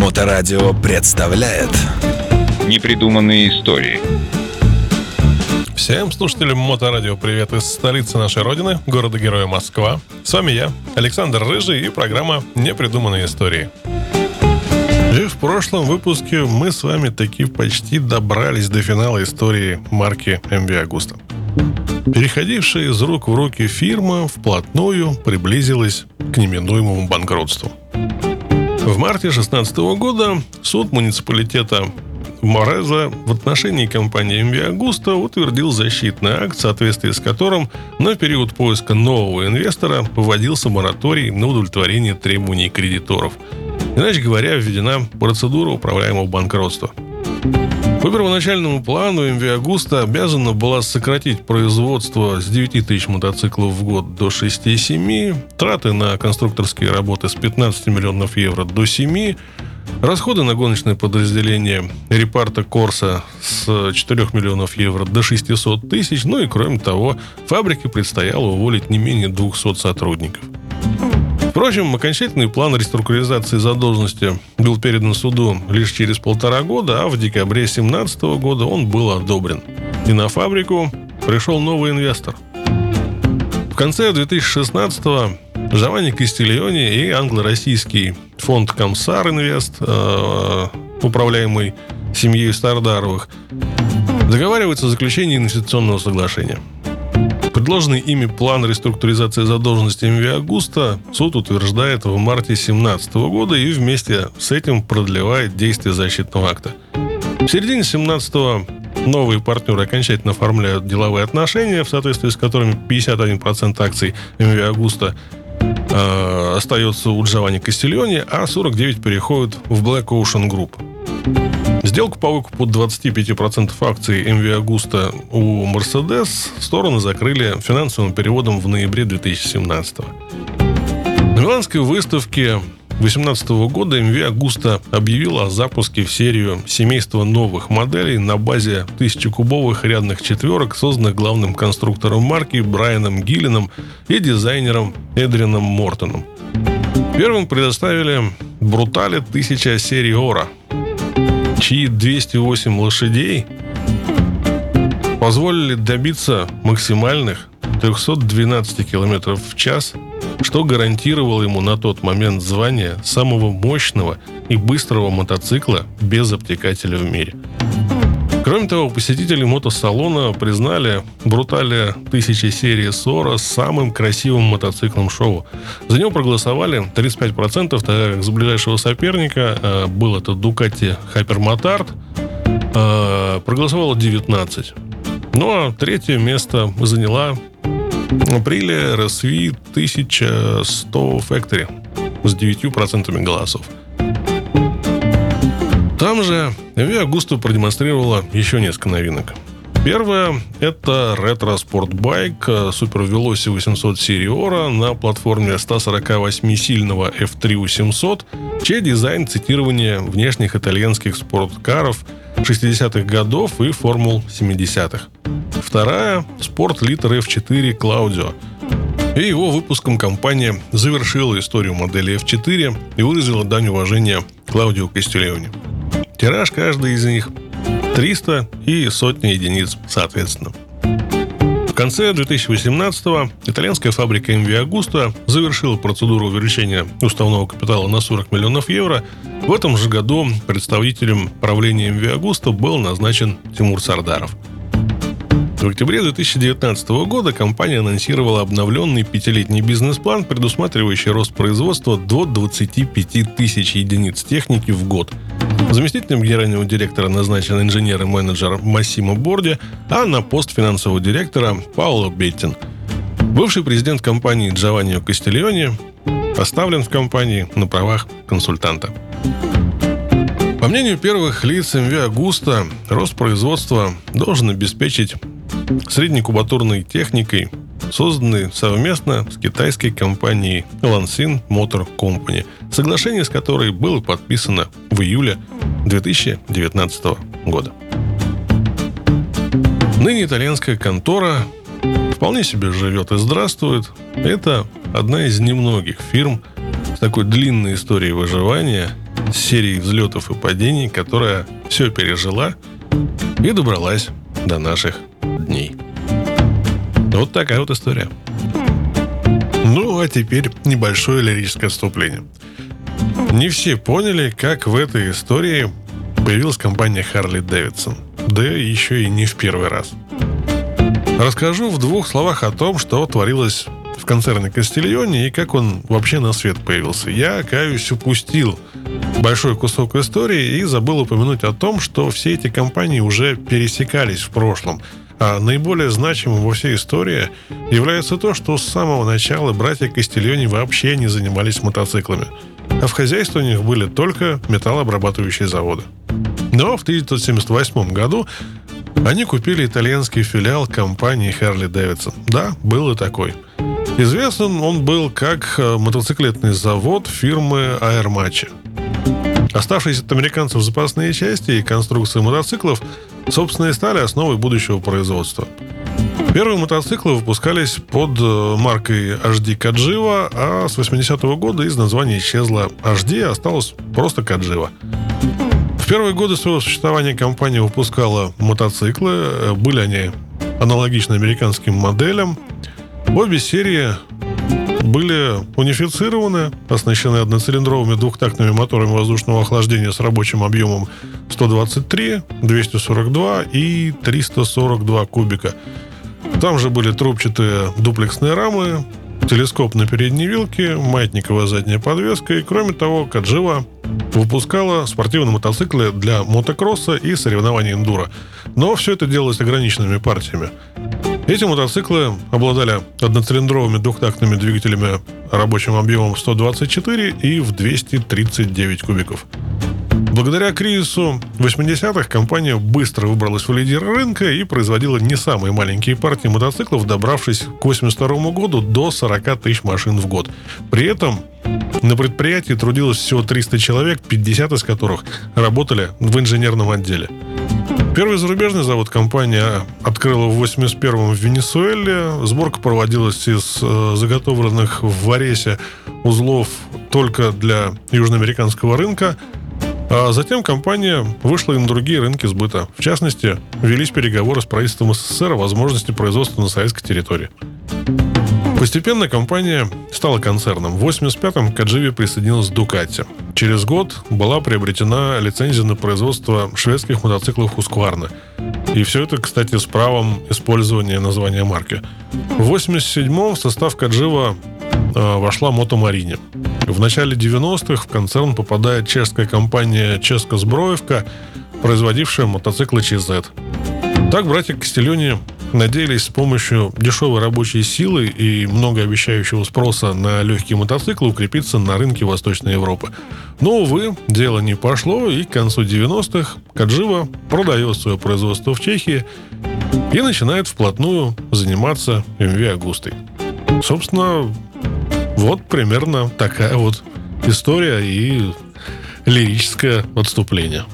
Моторадио представляет Непридуманные истории Всем слушателям Моторадио привет из столицы нашей родины, города-героя Москва. С вами я, Александр Рыжий и программа «Непридуманные истории». И в прошлом выпуске мы с вами таки почти добрались до финала истории марки MV Agusta. Переходившая из рук в руки фирма вплотную приблизилась к неминуемому банкротству. В марте 2016 года суд муниципалитета Мореза в отношении компании MV Agusta утвердил защитный акт, в соответствии с которым на период поиска нового инвестора вводился мораторий на удовлетворение требований кредиторов. Иначе говоря, введена процедура управляемого банкротства. По первоначальному плану MV Agusta обязана была сократить производство с 9 тысяч мотоциклов в год до 6-7, траты на конструкторские работы с 15 миллионов евро до 7, Расходы на гоночное подразделение Репарта Корса с 4 миллионов евро до 600 тысяч. Ну и кроме того, фабрике предстояло уволить не менее 200 сотрудников. Впрочем, окончательный план реструктуризации задолженности был передан суду лишь через полтора года, а в декабре 2017 года он был одобрен. И на фабрику пришел новый инвестор. В конце 2016 Джованни Кастильони и англо-российский фонд Комсар Инвест, э, управляемый семьей Стардаровых, договариваются о заключении инвестиционного соглашения. Предложенный ими план реструктуризации задолженности МВ Агуста суд утверждает в марте 2017 года и вместе с этим продлевает действие защитного акта. В середине 17 новые партнеры окончательно оформляют деловые отношения, в соответствии с которыми 51% акций МВ Агуста э, остается у Джованни Кастильони, а 49 переходят в Black Ocean Group. Сделку по выкупу 25% акций MV Agusta у Mercedes стороны закрыли финансовым переводом в ноябре 2017 На Миланской выставке 2018 года MV Agusta объявила о запуске в серию семейства новых моделей на базе тысячекубовых рядных четверок, созданных главным конструктором марки Брайаном Гиллином и дизайнером Эдрином Мортоном. Первым предоставили Брутали 1000 серии Ора, чьи 208 лошадей позволили добиться максимальных 312 км в час что гарантировало ему на тот момент звание самого мощного и быстрого мотоцикла без обтекателя в мире. Кроме того, посетители мотосалона признали Бруталия 1000 серии Сора самым красивым мотоциклом шоу. За него проголосовали 35%, тогда как за ближайшего соперника э, был это Ducati Hypermotard, э, проголосовало 19. Ну а третье место заняла апреле RSV 1100 Factory с 9% голосов. Там же Via Augusto продемонстрировала еще несколько новинок. Первое – это ретро-спортбайк Super Veloci 800 серии Ора на платформе 148-сильного F3 800, чей дизайн цитирование внешних итальянских спорткаров 60-х годов и формул 70-х. Вторая – Sport Liter F4 Claudio. И его выпуском компания завершила историю модели F4 и выразила дань уважения Клаудио Кастильоне. Тираж каждый из них 300 и сотни единиц соответственно. В конце 2018-го итальянская фабрика MV Agusta завершила процедуру увеличения уставного капитала на 40 миллионов евро. В этом же году представителем правления MV Agusta был назначен Тимур Сардаров – в октябре 2019 года компания анонсировала обновленный пятилетний бизнес-план, предусматривающий рост производства до 25 тысяч единиц техники в год. Заместителем генерального директора назначен инженер и менеджер Массимо Борди, а на пост финансового директора Пауло Беттин. Бывший президент компании Джованни Кастильони поставлен в компании на правах консультанта. По мнению первых лиц МВ Агуста, рост производства должен обеспечить среднекубатурной техникой, созданной совместно с китайской компанией Lansin Motor Company, соглашение с которой было подписано в июле 2019 года. Ныне итальянская контора вполне себе живет и здравствует. Это одна из немногих фирм, с такой длинной историей выживания, с серией взлетов и падений, которая все пережила и добралась до наших. Вот такая вот история. Ну, а теперь небольшое лирическое отступление. Не все поняли, как в этой истории появилась компания Harley Davidson. Да еще и не в первый раз. Расскажу в двух словах о том, что творилось в концерне Кастильоне и как он вообще на свет появился. Я, каюсь, упустил большой кусок истории и забыл упомянуть о том, что все эти компании уже пересекались в прошлом. А наиболее значимым во всей истории является то, что с самого начала братья Кастильони вообще не занимались мотоциклами. А в хозяйстве у них были только металлообрабатывающие заводы. Но в 1978 году они купили итальянский филиал компании Harley Davidson. Да, был и такой. Известен он был как э, мотоциклетный завод фирмы Match. Оставшиеся от американцев запасные части и конструкции мотоциклов, собственно, и стали основой будущего производства. Первые мотоциклы выпускались под э, маркой HD Каджива, а с 80-го года из названия исчезла HD, осталось просто Каджива. В первые годы своего существования компания выпускала мотоциклы. Э, были они аналогичны американским моделям. Обе серии были унифицированы, оснащены одноцилиндровыми двухтактными моторами воздушного охлаждения с рабочим объемом 123, 242 и 342 кубика. Там же были трубчатые дуплексные рамы, телескоп на передней вилке, маятниковая задняя подвеска и, кроме того, Каджива выпускала спортивные мотоциклы для мотокросса и соревнований эндуро. Но все это делалось ограниченными партиями. Эти мотоциклы обладали одноцилиндровыми двухтактными двигателями рабочим объемом 124 и в 239 кубиков. Благодаря кризису 80-х компания быстро выбралась в лидеры рынка и производила не самые маленькие партии мотоциклов, добравшись к 82 году до 40 тысяч машин в год. При этом на предприятии трудилось всего 300 человек, 50 из которых работали в инженерном отделе. Первый зарубежный завод компания открыла в 81-м в Венесуэле. Сборка проводилась из э, заготовленных в Варесе узлов только для южноамериканского рынка. А затем компания вышла и на другие рынки сбыта. В частности, велись переговоры с правительством СССР о возможности производства на советской территории. Постепенно компания стала концерном. В 85-м к Адживе присоединилась Дукати. Через год была приобретена лицензия на производство шведских мотоциклов Husqvarna. И все это, кстати, с правом использования названия марки. В 87-м в состав Каджива э, вошла Мотомарине. В начале 90-х в концерн попадает чешская компания «Ческа Сброевка», производившая мотоциклы ЧЗ. Так братья Костелени надеялись с помощью дешевой рабочей силы и многообещающего спроса на легкие мотоциклы укрепиться на рынке Восточной Европы. Но, увы, дело не пошло, и к концу 90-х Каджива продает свое производство в Чехии и начинает вплотную заниматься МВ Агустой. Собственно, вот примерно такая вот история и лирическое отступление.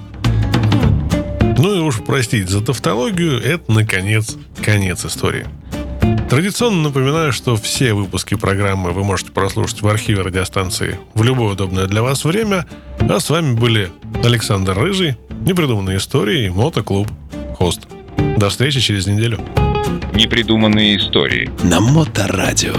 Ну и уж простить за тавтологию, это, наконец, конец истории. Традиционно напоминаю, что все выпуски программы вы можете прослушать в архиве радиостанции в любое удобное для вас время. А с вами были Александр Рыжий, Непридуманные истории и Мотоклуб Хост. До встречи через неделю. Непридуманные истории. На Моторадио.